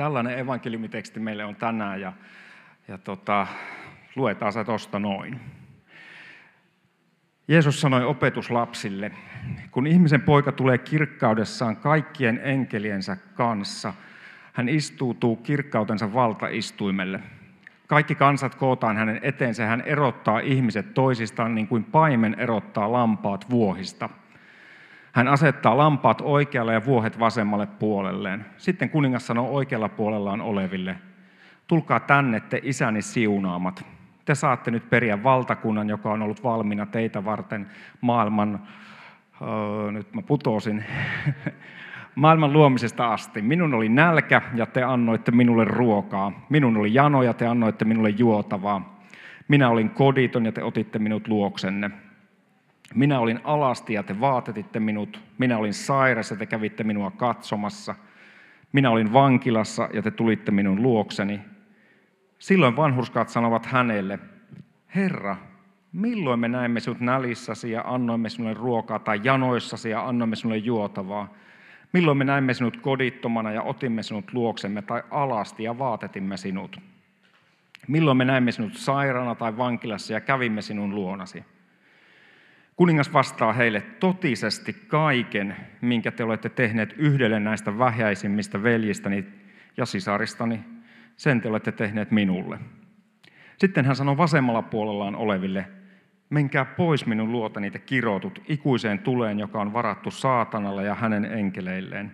Tällainen evankeliumiteksti meille on tänään ja, ja tota, luetaan se tuosta noin. Jeesus sanoi opetuslapsille, kun ihmisen poika tulee kirkkaudessaan kaikkien enkeliensä kanssa, hän istuutuu kirkkautensa valtaistuimelle. Kaikki kansat kootaan hänen eteensä, hän erottaa ihmiset toisistaan niin kuin paimen erottaa lampaat vuohista. Hän asettaa lampaat oikealle ja vuohet vasemmalle puolelleen. Sitten kuningas sanoo oikealla puolellaan oleville, tulkaa tänne te isäni siunaamat, te saatte nyt periä valtakunnan, joka on ollut valmiina teitä varten maailman, öö, nyt mä putosin, maailman luomisesta asti. Minun oli nälkä ja te annoitte minulle ruokaa. Minun oli jano ja te annoitte minulle juotavaa. Minä olin koditon ja te otitte minut luoksenne. Minä olin alasti ja te vaatetitte minut. Minä olin sairas ja te kävitte minua katsomassa. Minä olin vankilassa ja te tulitte minun luokseni. Silloin vanhurskaat sanovat hänelle, Herra, milloin me näimme sinut nälissäsi ja annoimme sinulle ruokaa tai janoissasi ja annoimme sinulle juotavaa? Milloin me näimme sinut kodittomana ja otimme sinut luoksemme tai alasti ja vaatetimme sinut? Milloin me näimme sinut sairaana tai vankilassa ja kävimme sinun luonasi? Kuningas vastaa heille totisesti kaiken, minkä te olette tehneet yhdelle näistä vähäisimmistä veljistäni ja sisaristani, sen te olette tehneet minulle. Sitten hän sanoi vasemmalla puolellaan oleville, menkää pois minun luota niitä kirotut ikuiseen tuleen, joka on varattu saatanalle ja hänen enkeleilleen.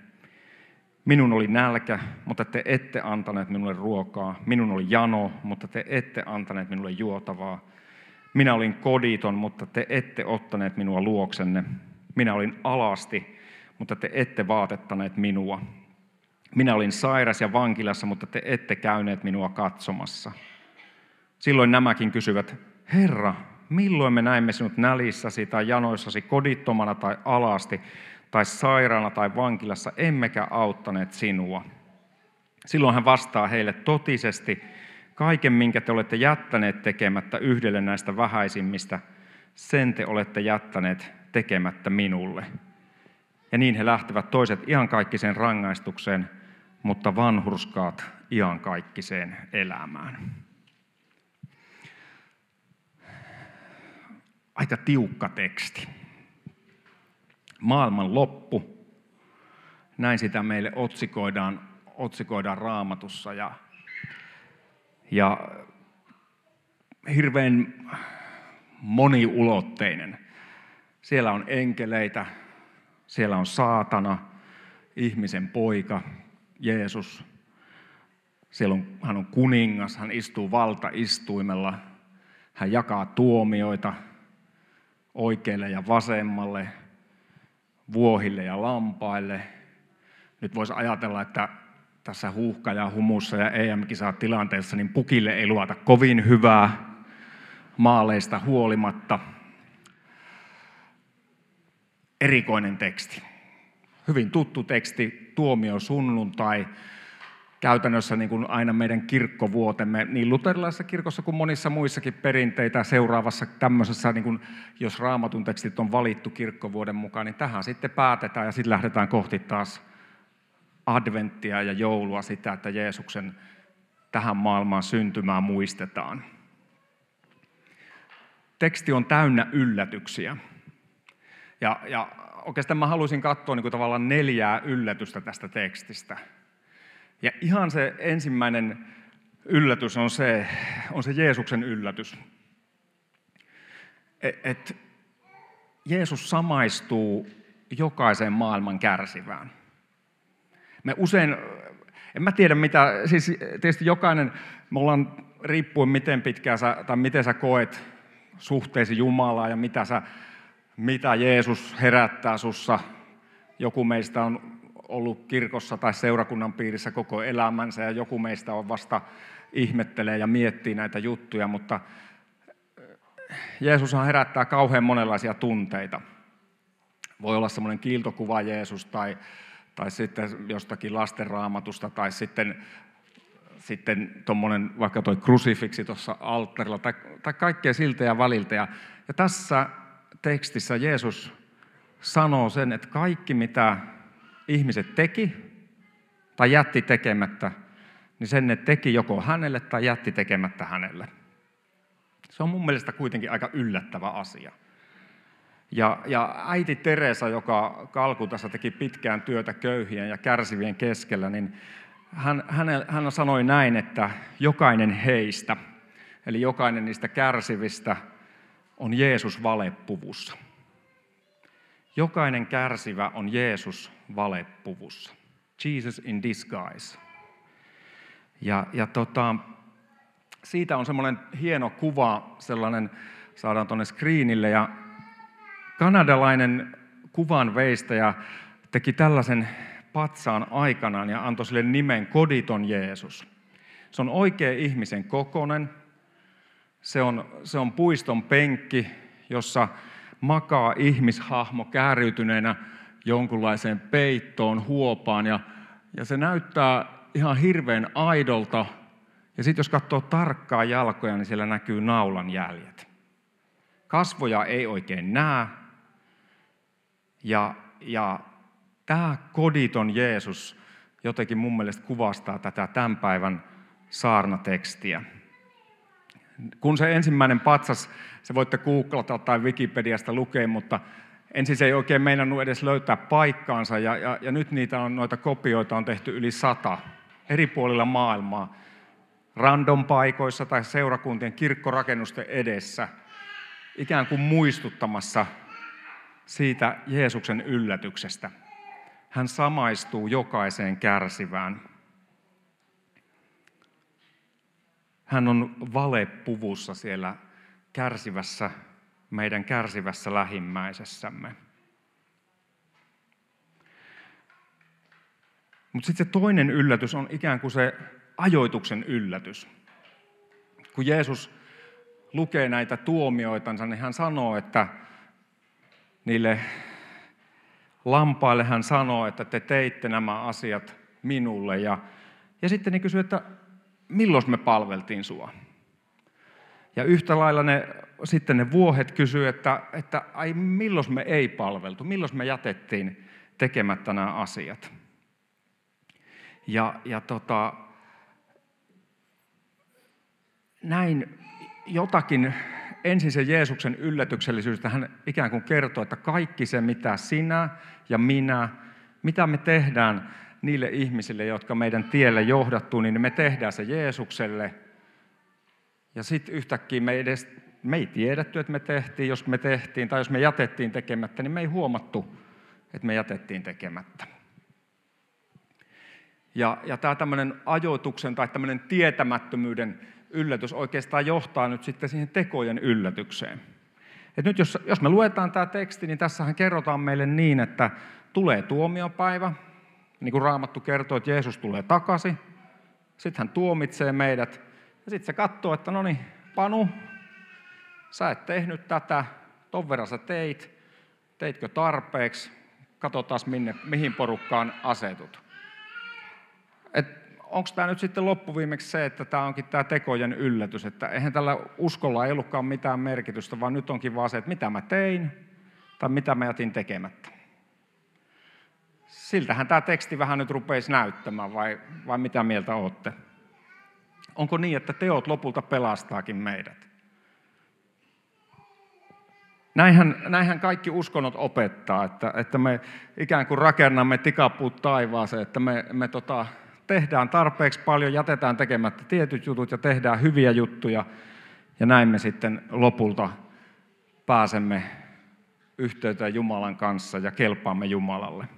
Minun oli nälkä, mutta te ette antaneet minulle ruokaa. Minun oli jano, mutta te ette antaneet minulle juotavaa. Minä olin koditon, mutta te ette ottaneet minua luoksenne. Minä olin alasti, mutta te ette vaatettaneet minua. Minä olin sairas ja vankilassa, mutta te ette käyneet minua katsomassa. Silloin nämäkin kysyvät, Herra, milloin me näimme sinut nälissäsi tai janoissasi kodittomana tai alasti tai sairaana tai vankilassa, emmekä auttaneet sinua? Silloin hän vastaa heille totisesti, kaiken minkä te olette jättäneet tekemättä yhdelle näistä vähäisimmistä, sen te olette jättäneet tekemättä minulle. Ja niin he lähtevät toiset ihan kaikkiseen rangaistukseen, mutta vanhurskaat iankaikkiseen elämään. Aika tiukka teksti. Maailman loppu. Näin sitä meille otsikoidaan, otsikoidaan raamatussa. Ja, ja hirveän moniulotteinen. Siellä on enkeleitä, siellä on saatana, ihmisen poika, Jeesus. Siellä on, hän on kuningas, hän istuu valtaistuimella, hän jakaa tuomioita oikealle ja vasemmalle, vuohille ja lampaille. Nyt voisi ajatella, että tässä huuhka ja humussa ja EM-kisaa tilanteessa, niin pukille ei luota kovin hyvää maaleista huolimatta. Erikoinen teksti. Hyvin tuttu teksti, tuomio sunnuntai, käytännössä niin kuin aina meidän kirkkovuotemme, niin luterilaisessa kirkossa kuin monissa muissakin perinteitä seuraavassa tämmöisessä, niin kuin, jos raamatun tekstit on valittu kirkkovuoden mukaan, niin tähän sitten päätetään ja sitten lähdetään kohti taas adventtia ja joulua sitä, että Jeesuksen tähän maailmaan syntymää muistetaan. Teksti on täynnä yllätyksiä. Ja, ja oikeastaan mä haluaisin katsoa niin kuin tavallaan neljää yllätystä tästä tekstistä. Ja ihan se ensimmäinen yllätys on se, on se Jeesuksen yllätys. Et, et Jeesus samaistuu jokaiseen maailman kärsivään. Me usein, en mä tiedä mitä, siis tietysti jokainen, me ollaan riippuen miten pitkään sä, tai miten sä koet suhteesi Jumalaa ja mitä, sä, mitä Jeesus herättää sussa. Joku meistä on ollut kirkossa tai seurakunnan piirissä koko elämänsä ja joku meistä on vasta ihmettelee ja miettii näitä juttuja, mutta Jeesus herättää kauhean monenlaisia tunteita. Voi olla semmoinen kiiltokuva Jeesus tai tai sitten jostakin lastenraamatusta, tai sitten, sitten tuommoinen vaikka toi krusifiksi tuossa alttarilla, tai, tai kaikkea siltä ja väliltä. Ja, ja tässä tekstissä Jeesus sanoo sen, että kaikki mitä ihmiset teki tai jätti tekemättä, niin sen ne teki joko hänelle tai jätti tekemättä hänelle. Se on mun mielestä kuitenkin aika yllättävä asia. Ja, ja äiti Teresa, joka Kalkutassa teki pitkään työtä köyhien ja kärsivien keskellä, niin hän, hän, hän sanoi näin, että jokainen heistä, eli jokainen niistä kärsivistä, on Jeesus valepuvussa. Jokainen kärsivä on Jeesus valepuvussa. Jesus in disguise. Ja, ja tota, siitä on semmoinen hieno kuva, sellainen saadaan tuonne screenille. Ja kanadalainen kuvanveistäjä teki tällaisen patsaan aikanaan ja antoi sille nimen Koditon Jeesus. Se on oikea ihmisen kokonen. Se on, se on puiston penkki, jossa makaa ihmishahmo kääriytyneenä jonkunlaiseen peittoon, huopaan. Ja, ja se näyttää ihan hirveän aidolta. Ja sitten jos katsoo tarkkaa jalkoja, niin siellä näkyy naulan jäljet. Kasvoja ei oikein näe. Ja, ja tämä koditon Jeesus jotenkin mun mielestä kuvastaa tätä tämän päivän saarnatekstiä. Kun se ensimmäinen patsas, se voitte googlata tai Wikipediasta lukea, mutta ensin se ei oikein meinannut edes löytää paikkaansa, ja, ja, ja nyt niitä on, noita kopioita on tehty yli sata eri puolilla maailmaa, random paikoissa tai seurakuntien kirkkorakennusten edessä, ikään kuin muistuttamassa siitä Jeesuksen yllätyksestä. Hän samaistuu jokaiseen kärsivään. Hän on valepuvussa siellä kärsivässä, meidän kärsivässä lähimmäisessämme. Mutta sitten se toinen yllätys on ikään kuin se ajoituksen yllätys. Kun Jeesus lukee näitä tuomioitansa, niin hän sanoo, että niille lampaille hän sanoo, että te teitte nämä asiat minulle. Ja, ja sitten ne kysyy, että milloin me palveltiin sua? Ja yhtä lailla ne, sitten ne vuohet kysyy, että, että ai milloin me ei palveltu, milloin me jätettiin tekemättä nämä asiat. Ja, ja tota, näin jotakin ensin se Jeesuksen yllätyksellisyys, että hän ikään kuin kertoo, että kaikki se, mitä sinä ja minä, mitä me tehdään niille ihmisille, jotka meidän tielle johdattuu, niin me tehdään se Jeesukselle. Ja sitten yhtäkkiä me, edes, me ei tiedetty, että me tehtiin, jos me tehtiin, tai jos me jätettiin tekemättä, niin me ei huomattu, että me jätettiin tekemättä. Ja, ja tämä tämmöinen ajoituksen tai tämmöinen tietämättömyyden yllätys oikeastaan johtaa nyt sitten siihen tekojen yllätykseen. Et nyt jos, jos me luetaan tämä teksti, niin tässähän kerrotaan meille niin, että tulee tuomiopäivä, niin kuin Raamattu kertoo, että Jeesus tulee takaisin, sitten hän tuomitsee meidät, ja sitten se katsoo, että no niin, Panu, sä et tehnyt tätä, ton verran sä teit, teitkö tarpeeksi, katsotaan minne, mihin porukkaan asetut. Et onko tämä nyt sitten loppuviimeksi se, että tämä onkin tämä tekojen yllätys, että eihän tällä uskolla ei ollutkaan mitään merkitystä, vaan nyt onkin vaan se, että mitä mä tein tai mitä mä jätin tekemättä. Siltähän tämä teksti vähän nyt rupeisi näyttämään, vai, vai mitä mieltä olette? Onko niin, että teot lopulta pelastaakin meidät? Näinhän, näinhän kaikki uskonnot opettaa, että, että me ikään kuin rakennamme tikapuut taivaaseen, että me, me tota, tehdään tarpeeksi paljon, jätetään tekemättä tietyt jutut ja tehdään hyviä juttuja. Ja näin me sitten lopulta pääsemme yhteyteen Jumalan kanssa ja kelpaamme Jumalalle.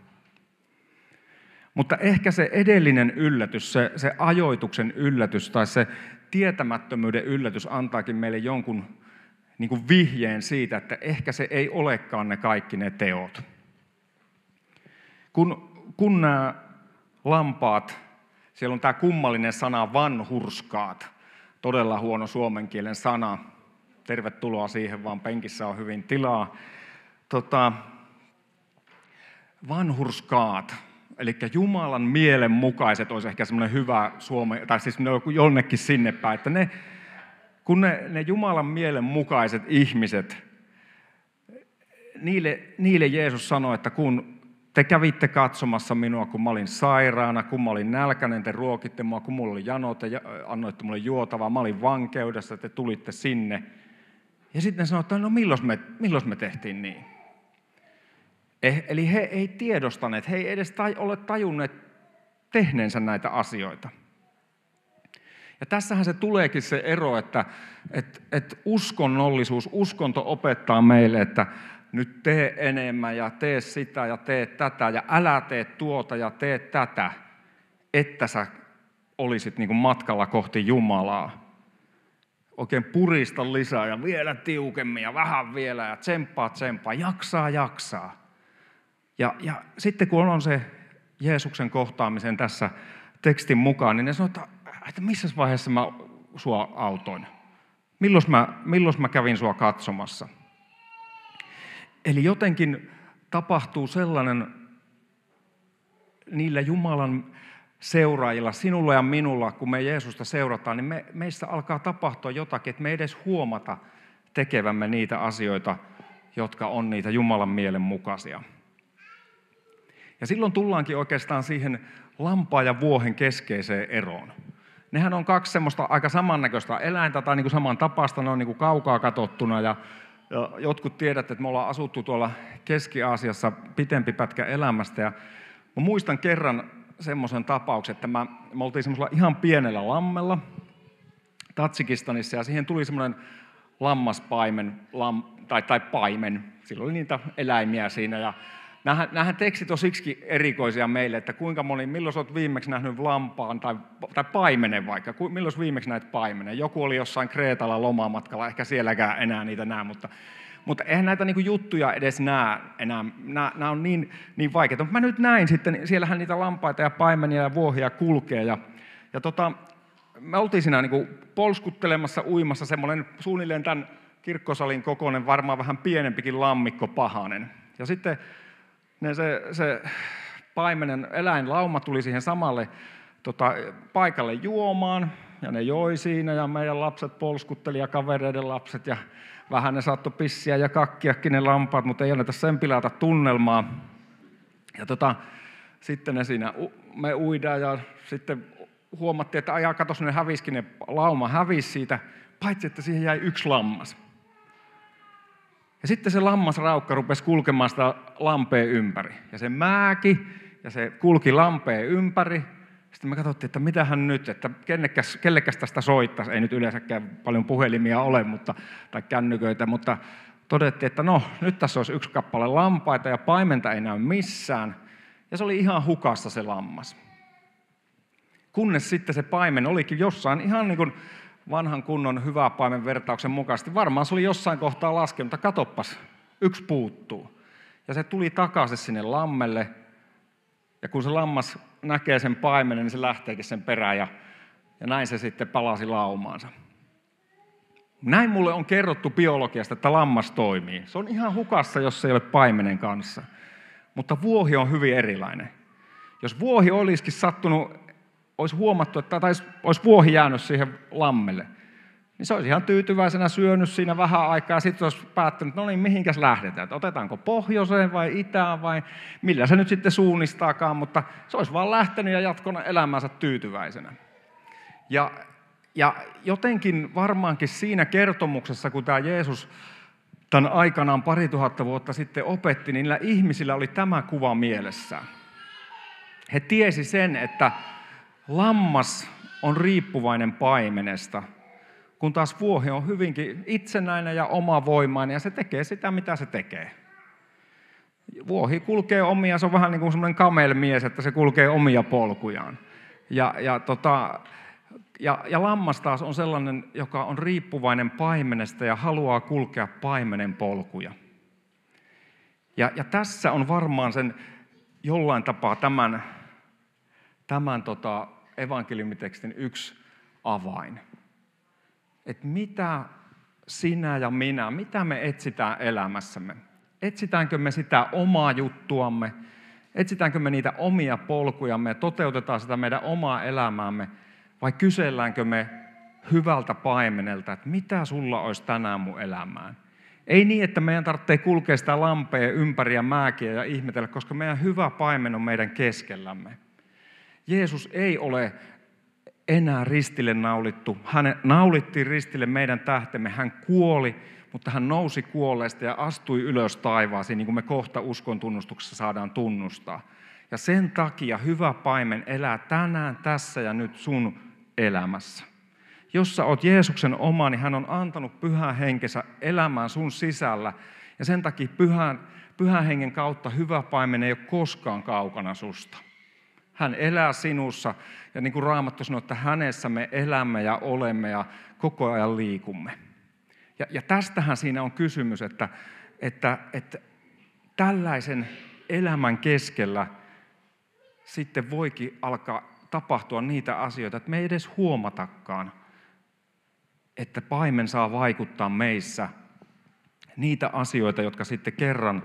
Mutta ehkä se edellinen yllätys, se, se ajoituksen yllätys tai se tietämättömyyden yllätys antaakin meille jonkun niin kuin vihjeen siitä, että ehkä se ei olekaan ne kaikki ne teot. Kun, kun nämä lampaat siellä on tämä kummallinen sana vanhurskaat. Todella huono suomen kielen sana. Tervetuloa siihen, vaan penkissä on hyvin tilaa. Tota, vanhurskaat, eli Jumalan mielen mukaiset olisi ehkä semmoinen hyvä suome, tai siis ne jonnekin sinne päin, että ne, kun ne, ne Jumalan mielen mukaiset ihmiset, niille, niille Jeesus sanoi, että kun te kävitte katsomassa minua, kun mä olin sairaana, kun mä olin nälkäinen, te ruokitte mua, kun mulla oli jano, te annoitte mulle juotavaa, mä olin vankeudessa, te tulitte sinne. Ja sitten ne sanoivat, että no milloin me, milloin me tehtiin niin? Eh, eli he ei tiedostaneet, he ei edes tai, ole tajunneet tehneensä näitä asioita. Ja tässähän se tuleekin se ero, että, että, että uskonnollisuus, uskonto opettaa meille, että nyt tee enemmän ja tee sitä ja tee tätä ja älä tee tuota ja tee tätä, että sä olisit niin kuin matkalla kohti Jumalaa. Oikein purista lisää ja vielä tiukemmin ja vähän vielä ja tsemppaa tsemppaa, jaksaa jaksaa. Ja, ja sitten kun on se Jeesuksen kohtaamisen tässä tekstin mukaan, niin ne sanoo, että, että missä vaiheessa mä sua autoin? Milloin mä, milloin mä kävin sua katsomassa? Eli jotenkin tapahtuu sellainen niillä Jumalan seuraajilla, sinulla ja minulla, kun me Jeesusta seurataan, niin me, meissä alkaa tapahtua jotakin, että me ei edes huomata tekevämme niitä asioita, jotka on niitä Jumalan mielen mukaisia. Ja silloin tullaankin oikeastaan siihen lampaan ja vuohen keskeiseen eroon. Nehän on kaksi semmoista aika samannäköistä eläintä tai niin kuin saman tapasta, ne on niin kuin kaukaa katsottuna ja jotkut tiedätte, että me ollaan asuttu tuolla Keski-Aasiassa pitempi pätkä elämästä. Ja mä muistan kerran semmoisen tapauksen, että mä, me oltiin semmoisella ihan pienellä lammella Tatsikistanissa ja siihen tuli semmoinen lammaspaimen, lam, tai, tai paimen, sillä oli niitä eläimiä siinä ja Nämähän, tekstit on siksi erikoisia meille, että kuinka moni, milloin olet viimeksi nähnyt lampaan tai, tai paimenen vaikka, milloin viimeksi näet paimenen. Joku oli jossain Kreetalla lomamatkalla, ehkä sielläkään enää niitä näe, mutta, mutta eihän näitä niin juttuja edes näe enää. Nämä, nämä on niin, niin vaikeita. Mä nyt näin sitten, siellähän niitä lampaita ja paimenia ja vuohia kulkee. Ja, ja tota, me oltiin siinä niin polskuttelemassa, uimassa semmoinen suunnilleen tämän kirkkosalin kokoinen, varmaan vähän pienempikin lammikko pahanen. Ja sitten ne se, se paimenen eläinlauma tuli siihen samalle tota, paikalle juomaan, ja ne joi siinä, ja meidän lapset polskutteli, ja kavereiden lapset, ja vähän ne saattoi pissiä ja kakkiakin ne lampaat, mutta ei anneta sen pilata tunnelmaa. Ja tota, sitten ne siinä, me uidaan, ja sitten huomattiin, että ajaa, katos, ne häviskin, ne lauma hävisi siitä, paitsi että siihen jäi yksi lammas. Ja sitten se lammasraukka rupesi kulkemaan sitä lampeen ympäri. Ja se määki, ja se kulki lampeen ympäri. Sitten me katsottiin, että mitähän nyt, että kennekäs, kellekäs tästä soittaisi. Ei nyt yleensäkään paljon puhelimia ole, mutta, tai kännyköitä, mutta todettiin, että no, nyt tässä olisi yksi kappale lampaita ja paimenta ei näy missään. Ja se oli ihan hukassa se lammas. Kunnes sitten se paimen olikin jossain ihan niin kuin vanhan kunnon hyvä paimen vertauksen mukaisesti. Varmaan se oli jossain kohtaa laskenut, mutta katoppas, yksi puuttuu. Ja se tuli takaisin sinne lammelle. Ja kun se lammas näkee sen paimenen, niin se lähteekin sen perään ja, ja näin se sitten palasi laumaansa. Näin mulle on kerrottu biologiasta, että lammas toimii. Se on ihan hukassa, jos se ei ole paimenen kanssa. Mutta vuohi on hyvin erilainen. Jos vuohi olisikin sattunut olisi huomattu, että tai olisi vuohi jäänyt siihen lammelle, niin se olisi ihan tyytyväisenä syönyt siinä vähän aikaa ja sitten olisi päättänyt, no niin, mihinkäs lähdetään, että otetaanko pohjoiseen vai itään vai millä se nyt sitten suunnistaakaan, mutta se olisi vaan lähtenyt ja jatkonut elämänsä tyytyväisenä. Ja, ja jotenkin varmaankin siinä kertomuksessa, kun tämä Jeesus tämän aikanaan pari tuhatta vuotta sitten opetti, niin niillä ihmisillä oli tämä kuva mielessään. He tiesi sen, että Lammas on riippuvainen paimenesta, kun taas vuohi on hyvinkin itsenäinen ja omavoimainen ja se tekee sitä, mitä se tekee. Vuohi kulkee omia, se on vähän niin kuin semmoinen kamelmies, että se kulkee omia polkujaan. Ja, ja, tota, ja, ja lammas taas on sellainen, joka on riippuvainen paimenesta ja haluaa kulkea paimenen polkuja. Ja, ja tässä on varmaan sen jollain tapaa tämän, tämän tota, evankeliumitekstin yksi avain. Että mitä sinä ja minä, mitä me etsitään elämässämme? Etsitäänkö me sitä omaa juttuamme? Etsitäänkö me niitä omia polkujamme ja toteutetaan sitä meidän omaa elämäämme? Vai kyselläänkö me hyvältä paimenelta, että mitä sulla olisi tänään mun elämään? Ei niin, että meidän tarvitsee kulkea sitä lampea ympäri ja määkiä ja ihmetellä, koska meidän hyvä paimen on meidän keskellämme. Jeesus ei ole enää ristille naulittu. Hän naulittiin ristille meidän tähtemme. Hän kuoli, mutta hän nousi kuolleesta ja astui ylös taivaaseen, niin kuin me kohta uskon tunnustuksessa saadaan tunnustaa. Ja sen takia hyvä paimen elää tänään, tässä ja nyt sun elämässä. Jos sä oot Jeesuksen oma, niin hän on antanut pyhän henkensä elämään sun sisällä. Ja sen takia pyhän, pyhän hengen kautta hyvä paimen ei ole koskaan kaukana susta. Hän elää sinussa ja niin kuin Raamattu sanoo, että hänessä me elämme ja olemme ja koko ajan liikumme. Ja, ja tästähän siinä on kysymys, että, että, että tällaisen elämän keskellä sitten voikin alkaa tapahtua niitä asioita, että me ei edes huomatakaan, että paimen saa vaikuttaa meissä niitä asioita, jotka sitten kerran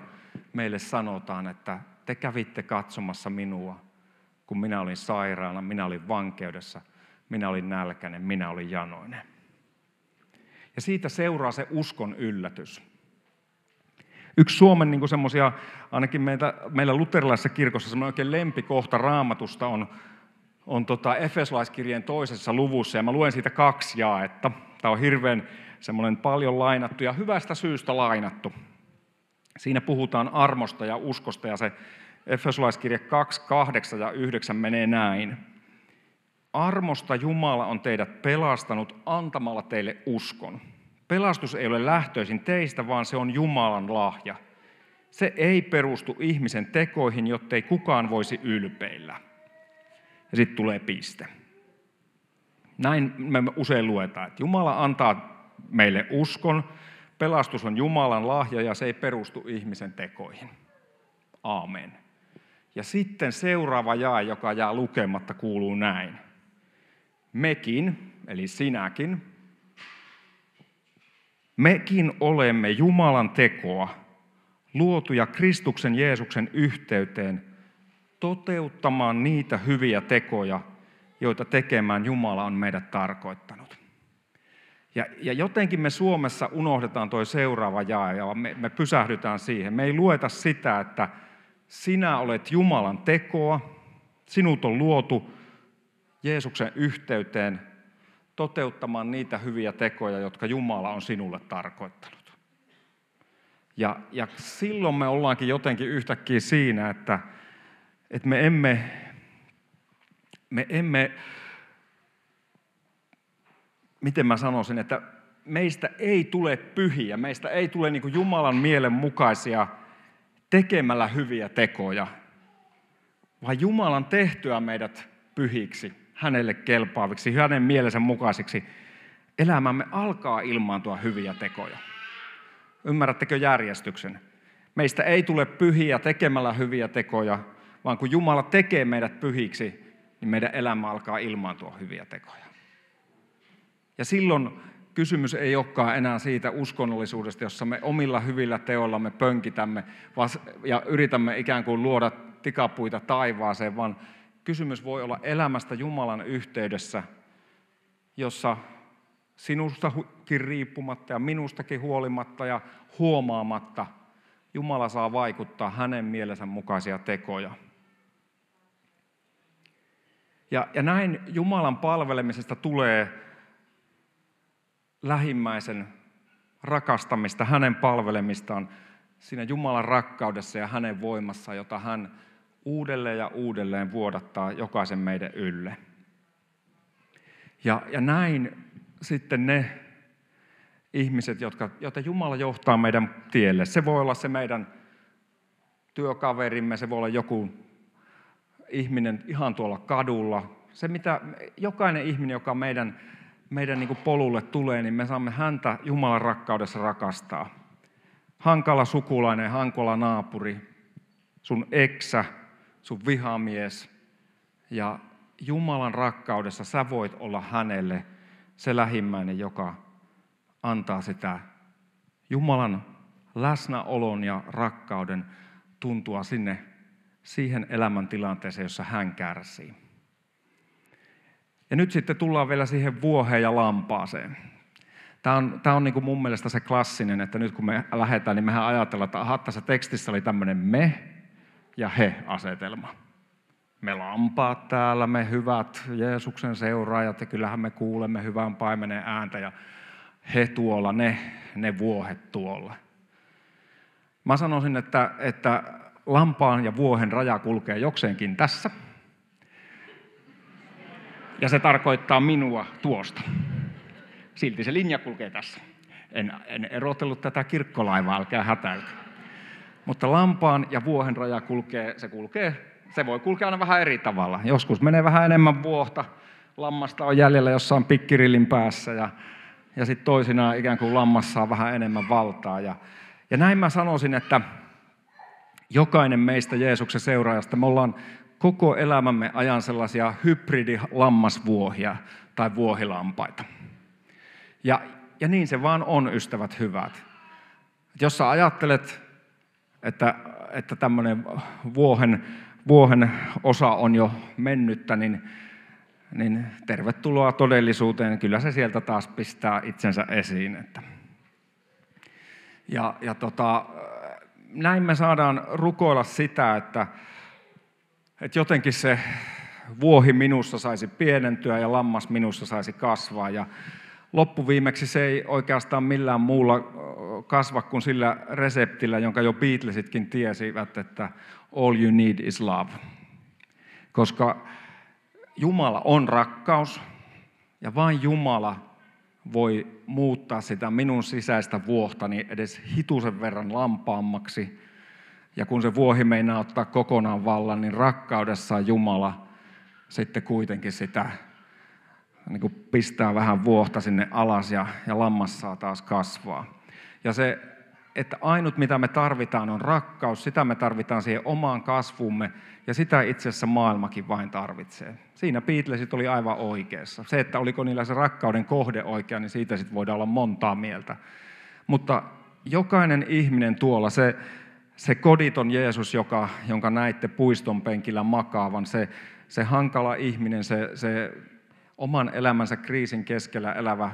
meille sanotaan, että te kävitte katsomassa minua, kun minä olin sairaana, minä olin vankeudessa, minä olin nälkäinen, minä olin janoinen. Ja siitä seuraa se uskon yllätys. Yksi Suomen niin semmoisia, ainakin meitä, meillä luterilaisessa kirkossa semmoinen oikein lempikohta raamatusta on, on tota Efesolaiskirjeen toisessa luvussa, ja mä luen siitä kaksi jaetta. Tämä on hirveän semmoinen paljon lainattu ja hyvästä syystä lainattu. Siinä puhutaan armosta ja uskosta, ja se Efesolaiskirje 2, 8 ja 9 menee näin. Armosta Jumala on teidät pelastanut antamalla teille uskon. Pelastus ei ole lähtöisin teistä, vaan se on Jumalan lahja. Se ei perustu ihmisen tekoihin, jottei kukaan voisi ylpeillä. Ja sitten tulee piste. Näin me usein luetaan, että Jumala antaa meille uskon, pelastus on Jumalan lahja ja se ei perustu ihmisen tekoihin. Aamen. Ja sitten seuraava jae, joka jää lukematta, kuuluu näin. Mekin, eli sinäkin, mekin olemme Jumalan tekoa, luotuja Kristuksen Jeesuksen yhteyteen, toteuttamaan niitä hyviä tekoja, joita tekemään Jumala on meidät tarkoittanut. Ja, ja jotenkin me Suomessa unohdetaan tuo seuraava jae ja me, me pysähdytään siihen. Me ei lueta sitä, että sinä olet Jumalan tekoa, sinut on luotu Jeesuksen yhteyteen toteuttamaan niitä hyviä tekoja, jotka Jumala on sinulle tarkoittanut. Ja, ja silloin me ollaankin jotenkin yhtäkkiä siinä, että, että me emme, me emme, miten mä sanoisin, että meistä ei tule pyhiä, meistä ei tule niin Jumalan mielen mukaisia tekemällä hyviä tekoja, vaan Jumalan tehtyä meidät pyhiksi, hänelle kelpaaviksi, hänen mielensä mukaisiksi, elämämme alkaa ilmaantua hyviä tekoja. Ymmärrättekö järjestyksen? Meistä ei tule pyhiä tekemällä hyviä tekoja, vaan kun Jumala tekee meidät pyhiksi, niin meidän elämä alkaa ilmaantua hyviä tekoja. Ja silloin kysymys ei olekaan enää siitä uskonnollisuudesta, jossa me omilla hyvillä teoillamme pönkitämme ja yritämme ikään kuin luoda tikapuita taivaaseen, vaan kysymys voi olla elämästä Jumalan yhteydessä, jossa sinustakin riippumatta ja minustakin huolimatta ja huomaamatta Jumala saa vaikuttaa hänen mielensä mukaisia tekoja. Ja, ja näin Jumalan palvelemisesta tulee lähimmäisen rakastamista, hänen palvelemistaan siinä Jumalan rakkaudessa ja hänen voimassa, jota hän uudelleen ja uudelleen vuodattaa jokaisen meidän ylle. Ja, ja näin sitten ne ihmiset, jotka, joita Jumala johtaa meidän tielle. Se voi olla se meidän työkaverimme, se voi olla joku ihminen ihan tuolla kadulla. Se, mitä jokainen ihminen, joka meidän meidän niin polulle tulee, niin me saamme häntä Jumalan rakkaudessa rakastaa. Hankala sukulainen, hankala naapuri, sun eksä, sun vihamies. Ja Jumalan rakkaudessa sä voit olla hänelle se lähimmäinen, joka antaa sitä Jumalan läsnäolon ja rakkauden tuntua sinne siihen elämäntilanteeseen, jossa hän kärsii. Ja nyt sitten tullaan vielä siihen vuoheen ja lampaaseen. Tämä on, tämä on niin kuin mun mielestä se klassinen, että nyt kun me lähdetään, niin mehän ajatellaan, että aha, tässä tekstissä oli tämmöinen me ja he-asetelma. Me lampaat täällä, me hyvät Jeesuksen seuraajat, ja kyllähän me kuulemme hyvän paimenen ääntä, ja he tuolla, ne, ne vuohet tuolla. Mä sanoisin, että, että lampaan ja vuohen raja kulkee jokseenkin tässä. Ja se tarkoittaa minua tuosta. Silti se linja kulkee tässä. En, en erotellut tätä kirkkolaivaa, älkää hätäilkö. Mutta lampaan ja vuohen raja kulkee, se kulkee, se voi kulkea aina vähän eri tavalla. Joskus menee vähän enemmän vuohta, lammasta on jäljellä jossain pikkirillin päässä ja, ja sitten toisinaan ikään kuin lammas saa vähän enemmän valtaa. Ja, ja näin mä sanoisin, että jokainen meistä Jeesuksen seuraajasta, me ollaan koko elämämme ajan sellaisia hybridilammasvuohia tai vuohilampaita. Ja, ja niin se vaan on, ystävät hyvät. Jos sä ajattelet, että, että tämmöinen vuohen, vuohen osa on jo mennyttä, niin, niin tervetuloa todellisuuteen. Kyllä se sieltä taas pistää itsensä esiin. Että. Ja, ja tota, näin me saadaan rukoilla sitä, että, että jotenkin se vuohi minussa saisi pienentyä ja lammas minussa saisi kasvaa. Ja loppuviimeksi se ei oikeastaan millään muulla kasva kuin sillä reseptillä, jonka jo Beatlesitkin tiesivät, että all you need is love. Koska Jumala on rakkaus ja vain Jumala voi muuttaa sitä minun sisäistä vuohtani edes hitusen verran lampaammaksi. Ja kun se vuohi meinaa ottaa kokonaan vallan, niin rakkaudessaan Jumala sitten kuitenkin sitä niin kuin pistää vähän vuohta sinne alas ja, ja lammas saa taas kasvaa. Ja se, että ainut mitä me tarvitaan on rakkaus, sitä me tarvitaan siihen omaan kasvumme ja sitä itse asiassa maailmakin vain tarvitsee. Siinä Beatlesit oli aivan oikeassa. Se, että oliko niillä se rakkauden kohde oikea, niin siitä sitten voidaan olla montaa mieltä. Mutta jokainen ihminen tuolla, se, se koditon Jeesus, joka, jonka näitte puiston penkillä makaavan, se, se hankala ihminen, se, se oman elämänsä kriisin keskellä elävä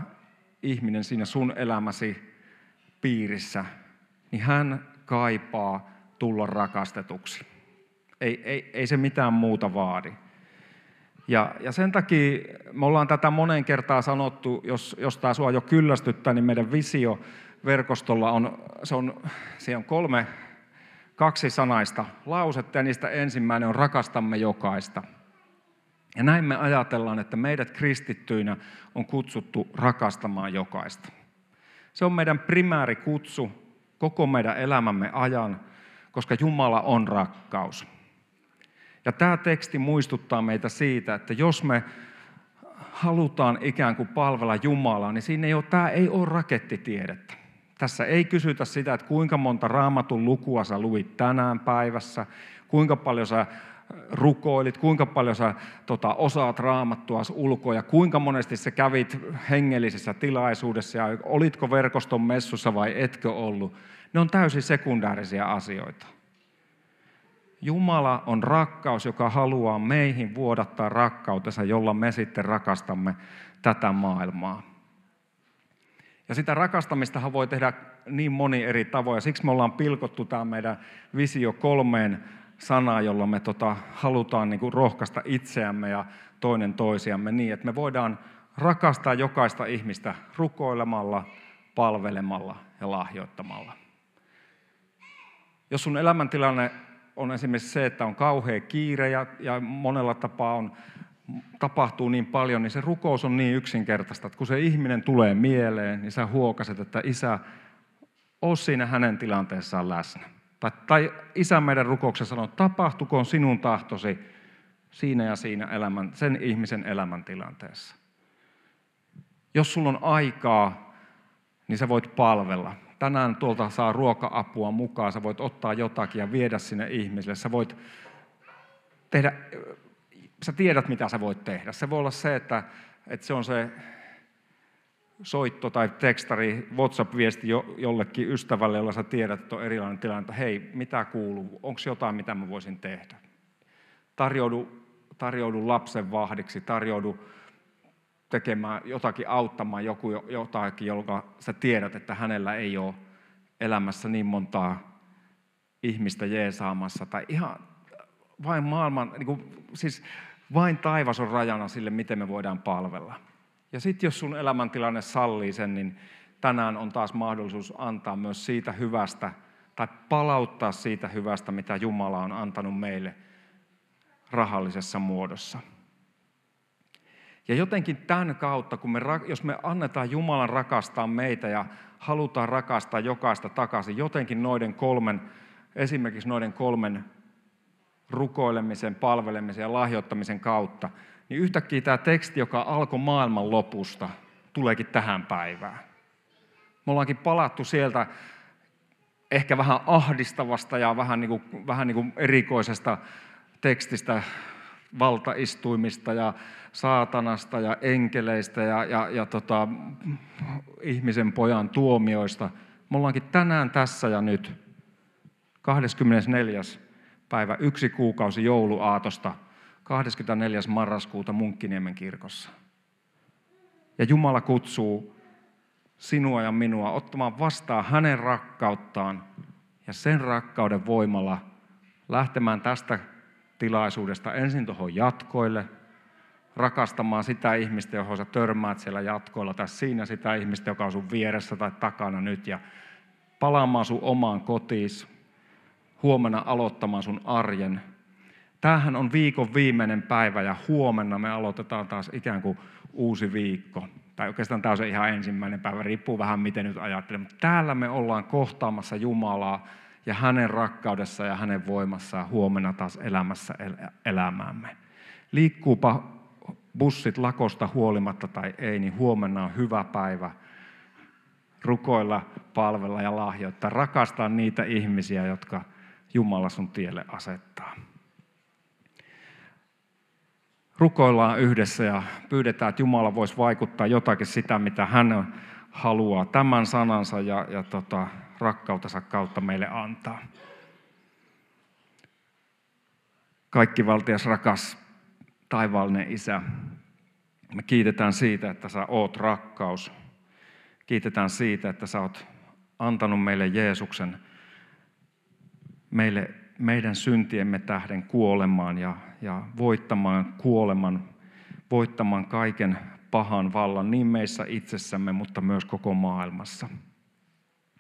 ihminen siinä sun elämäsi piirissä, niin hän kaipaa tulla rakastetuksi. Ei, ei, ei se mitään muuta vaadi. Ja, ja sen takia me ollaan tätä monen kertaa sanottu, jos, jos tämä sua jo kyllästyttää, niin meidän visio verkostolla on, se on, se on kolme kaksi sanaista lausetta ja niistä ensimmäinen on rakastamme jokaista. Ja näin me ajatellaan, että meidät kristittyinä on kutsuttu rakastamaan jokaista. Se on meidän primääri kutsu koko meidän elämämme ajan, koska Jumala on rakkaus. Ja tämä teksti muistuttaa meitä siitä, että jos me halutaan ikään kuin palvella Jumalaa, niin siinä ei ole, tämä ei ole rakettitiedettä. Tässä ei kysytä sitä, että kuinka monta raamatun lukua sä luit tänään päivässä, kuinka paljon sä rukoilit, kuinka paljon sä tota, osaat raamattua ulkoa ja kuinka monesti sä kävit hengellisessä tilaisuudessa ja olitko verkoston messussa vai etkö ollut. Ne on täysin sekundäärisiä asioita. Jumala on rakkaus, joka haluaa meihin vuodattaa rakkautensa, jolla me sitten rakastamme tätä maailmaa. Ja sitä rakastamistahan voi tehdä niin moni eri tavoin. Siksi me ollaan pilkottu tämä meidän visio kolmeen sanaa, jolla me tota, halutaan niin kuin rohkaista itseämme ja toinen toisiamme niin, että me voidaan rakastaa jokaista ihmistä rukoilemalla, palvelemalla ja lahjoittamalla. Jos sun elämäntilanne on esimerkiksi se, että on kauhea kiire ja, ja monella tapaa on, tapahtuu niin paljon, niin se rukous on niin yksinkertaista, että kun se ihminen tulee mieleen, niin sä huokaset, että isä, oo siinä hänen tilanteessaan läsnä. Tai, tai isä meidän rukouksessa sanoo, tapahtukoon sinun tahtosi siinä ja siinä elämän, sen ihmisen elämäntilanteessa. Jos sulla on aikaa, niin sä voit palvella. Tänään tuolta saa ruoka-apua mukaan, sä voit ottaa jotakin ja viedä sinne ihmiselle. Sä voit tehdä, sä tiedät mitä sä voit tehdä. Se voi olla se, että, että se on se soitto tai tekstari, WhatsApp-viesti jollekin ystävälle, jolla sä tiedät, että on erilainen tilanne, että hei, mitä kuuluu, onko jotain, mitä mä voisin tehdä. Tarjoudu, tarjoudu lapsen vahdiksi, tarjoudu tekemään jotakin, auttamaan joku jotakin, jonka sä tiedät, että hänellä ei ole elämässä niin montaa ihmistä jeesaamassa. Tai ihan vain maailman, niin kuin, siis vain taivas on rajana sille, miten me voidaan palvella. Ja sitten jos sun elämäntilanne sallii sen, niin tänään on taas mahdollisuus antaa myös siitä hyvästä, tai palauttaa siitä hyvästä, mitä Jumala on antanut meille rahallisessa muodossa. Ja jotenkin tämän kautta, kun me, jos me annetaan Jumalan rakastaa meitä ja halutaan rakastaa jokaista takaisin, jotenkin noiden kolmen, esimerkiksi noiden kolmen rukoilemisen, palvelemisen ja lahjoittamisen kautta, niin yhtäkkiä tämä teksti, joka alkoi maailman lopusta, tuleekin tähän päivään. Me ollaankin palattu sieltä ehkä vähän ahdistavasta ja vähän, niin kuin, vähän niin kuin erikoisesta tekstistä, valtaistuimista ja saatanasta ja enkeleistä ja, ja, ja tota, ihmisen pojan tuomioista. Me ollaankin tänään tässä ja nyt, 24. päivä, yksi kuukausi jouluaatosta, 24. marraskuuta Munkkiniemen kirkossa. Ja Jumala kutsuu sinua ja minua ottamaan vastaan hänen rakkauttaan ja sen rakkauden voimalla lähtemään tästä tilaisuudesta ensin tuohon jatkoille, rakastamaan sitä ihmistä, johon sä törmäät siellä jatkoilla, tai siinä sitä ihmistä, joka on sun vieressä tai takana nyt, ja palaamaan sun omaan kotiis, huomenna aloittamaan sun arjen. Tämähän on viikon viimeinen päivä, ja huomenna me aloitetaan taas ikään kuin uusi viikko. Tai oikeastaan tämä on se ihan ensimmäinen päivä, riippuu vähän miten nyt ajattelen. Mutta täällä me ollaan kohtaamassa Jumalaa, ja hänen rakkaudessa ja hänen voimassaan huomenna taas elämässä el- elämäämme. Liikkuupa bussit lakosta huolimatta tai ei, niin huomenna on hyvä päivä rukoilla, palvella ja lahjoittaa, rakastaa niitä ihmisiä, jotka Jumala sun tielle asettaa. Rukoillaan yhdessä ja pyydetään, että Jumala voisi vaikuttaa jotakin sitä, mitä hän haluaa tämän sanansa ja, ja tota, rakkautensa kautta meille antaa. Kaikki valtias rakas taivaallinen Isä, me kiitetään siitä, että sä oot rakkaus. Kiitetään siitä, että sä oot antanut meille Jeesuksen, meille, meidän syntiemme tähden kuolemaan ja, ja voittamaan kuoleman, voittamaan kaiken pahan vallan niin meissä itsessämme, mutta myös koko maailmassa.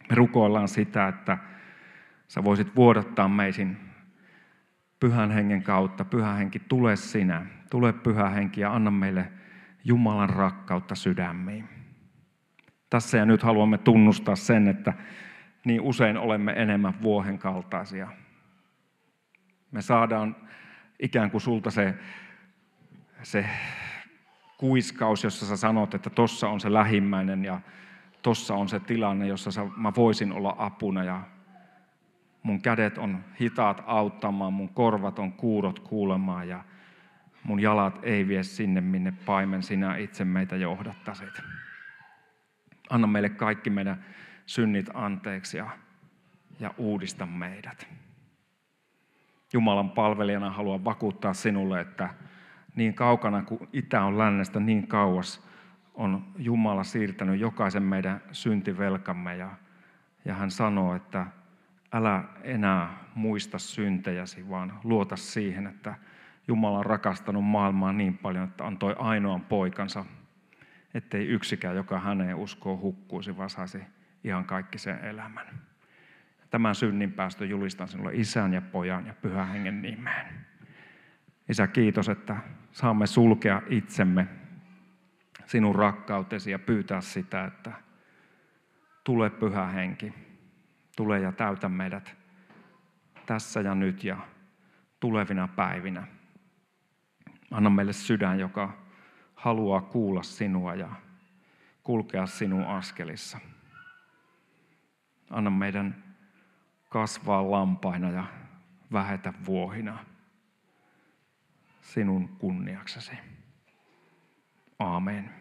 Me rukoillaan sitä, että sä voisit vuodattaa meisin pyhän hengen kautta. Pyhä henki, tule sinä. Tule pyhä henki ja anna meille Jumalan rakkautta sydämiin. Tässä ja nyt haluamme tunnustaa sen, että niin usein olemme enemmän vuohen kaltaisia. Me saadaan ikään kuin sulta se, se kuiskaus, jossa sä sanot, että tossa on se lähimmäinen ja tossa on se tilanne, jossa mä voisin olla apuna ja mun kädet on hitaat auttamaan, mun korvat on kuurot kuulemaan ja mun jalat ei vie sinne, minne paimen sinä itse meitä johdattasit. Anna meille kaikki meidän synnit anteeksi ja, ja uudista meidät. Jumalan palvelijana haluan vakuuttaa sinulle, että niin kaukana kuin itä on lännestä, niin kauas on Jumala siirtänyt jokaisen meidän syntivelkamme ja, ja hän sanoo, että älä enää muista syntejäsi, vaan luota siihen, että Jumala on rakastanut maailmaa niin paljon, että antoi ainoan poikansa, ettei yksikään, joka häneen uskoo, hukkuisi, vaan saisi ihan kaikki sen elämän. Tämän synnin päästö julistan sinulle isän ja pojan ja pyhän hengen nimeen. Isä, kiitos, että saamme sulkea itsemme sinun rakkautesi ja pyytää sitä, että tule pyhä henki, tule ja täytä meidät tässä ja nyt ja tulevina päivinä. Anna meille sydän, joka haluaa kuulla sinua ja kulkea sinun askelissa. Anna meidän kasvaa lampaina ja vähetä vuohina sinun kunniaksesi. Amen.